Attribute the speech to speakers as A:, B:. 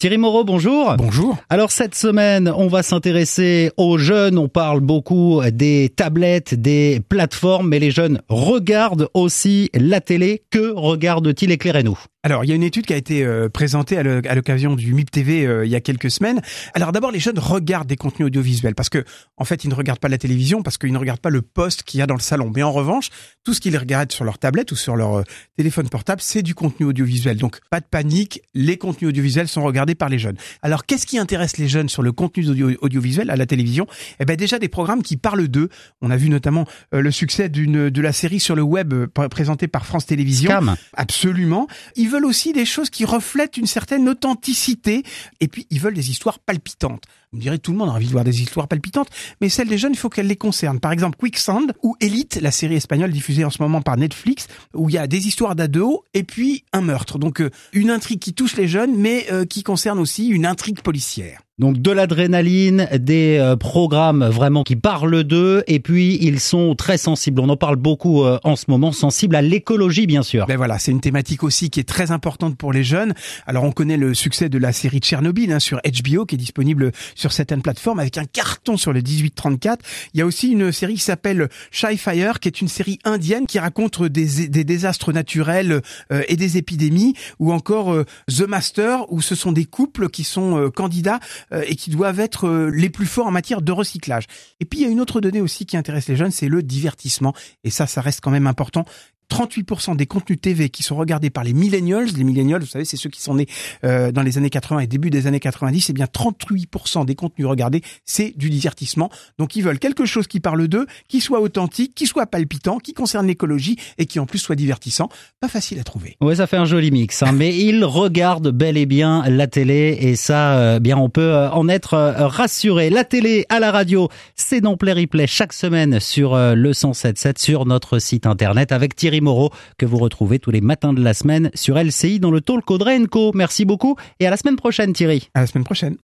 A: Thierry Moreau, bonjour.
B: Bonjour.
A: Alors cette semaine, on va s'intéresser aux jeunes. On parle beaucoup des tablettes, des plateformes, mais les jeunes regardent aussi la télé. Que regardent-ils? Éclairez-nous.
B: Alors, il y a une étude qui a été euh, présentée à l'occasion du MIP TV euh, il y a quelques semaines. Alors d'abord, les jeunes regardent des contenus audiovisuels parce que, en fait, ils ne regardent pas la télévision parce qu'ils ne regardent pas le poste qu'il y a dans le salon. Mais en revanche, tout ce qu'ils regardent sur leur tablette ou sur leur euh, téléphone portable, c'est du contenu audiovisuel. Donc, pas de panique, les contenus audiovisuels sont regardés par les jeunes. Alors, qu'est-ce qui intéresse les jeunes sur le contenu audiovisuel à la télévision? Eh ben déjà des programmes qui parlent d'eux. On a vu notamment le succès d'une de la série sur le web présentée par France Télévisions. Absolument veulent aussi des choses qui reflètent une certaine authenticité. Et puis, ils veulent des histoires palpitantes. Vous me direz, tout le monde a envie de voir des histoires palpitantes, mais celles des jeunes, il faut qu'elles les concernent. Par exemple, Quicksand ou Elite, la série espagnole diffusée en ce moment par Netflix, où il y a des histoires d'ados et puis un meurtre. Donc, euh, une intrigue qui touche les jeunes, mais euh, qui concerne aussi une intrigue policière.
A: Donc de l'adrénaline, des euh, programmes vraiment qui parlent d'eux, et puis ils sont très sensibles. On en parle beaucoup en ce moment, sensibles à l'écologie bien sûr.
B: Ben voilà, c'est une thématique aussi qui est très importante pour les jeunes. Alors on connaît le succès de la série Tchernobyl hein, sur HBO qui est disponible sur certaines plateformes avec un carton sur le 18-34. Il y a aussi une série qui s'appelle Shy Fire, qui est une série indienne qui raconte des, désastres naturels euh, et des épidémies, ou encore euh, The Master, où ce sont des couples qui sont euh, candidats et qui doivent être les plus forts en matière de recyclage. Et puis il y a une autre donnée aussi qui intéresse les jeunes, c'est le divertissement. Et ça, ça reste quand même important. 38% des contenus TV qui sont regardés par les millennials, les millennials, vous savez, c'est ceux qui sont nés euh, dans les années 80 et début des années 90, et eh bien 38% des contenus regardés, c'est du divertissement. Donc ils veulent quelque chose qui parle d'eux, qui soit authentique, qui soit palpitant, qui concerne l'écologie et qui en plus soit divertissant. Pas facile à trouver.
A: Ouais, ça fait un joli mix, hein, mais ils regardent bel et bien la télé et ça, euh, bien, on peut euh, en être rassuré. La télé à la radio, c'est dans Play Replay chaque semaine sur le 107.7 sur notre site internet avec Thierry Moreau que vous retrouvez tous les matins de la semaine sur LCI dans le Talk Audrey Co. Merci beaucoup et à la semaine prochaine Thierry.
B: À la semaine prochaine.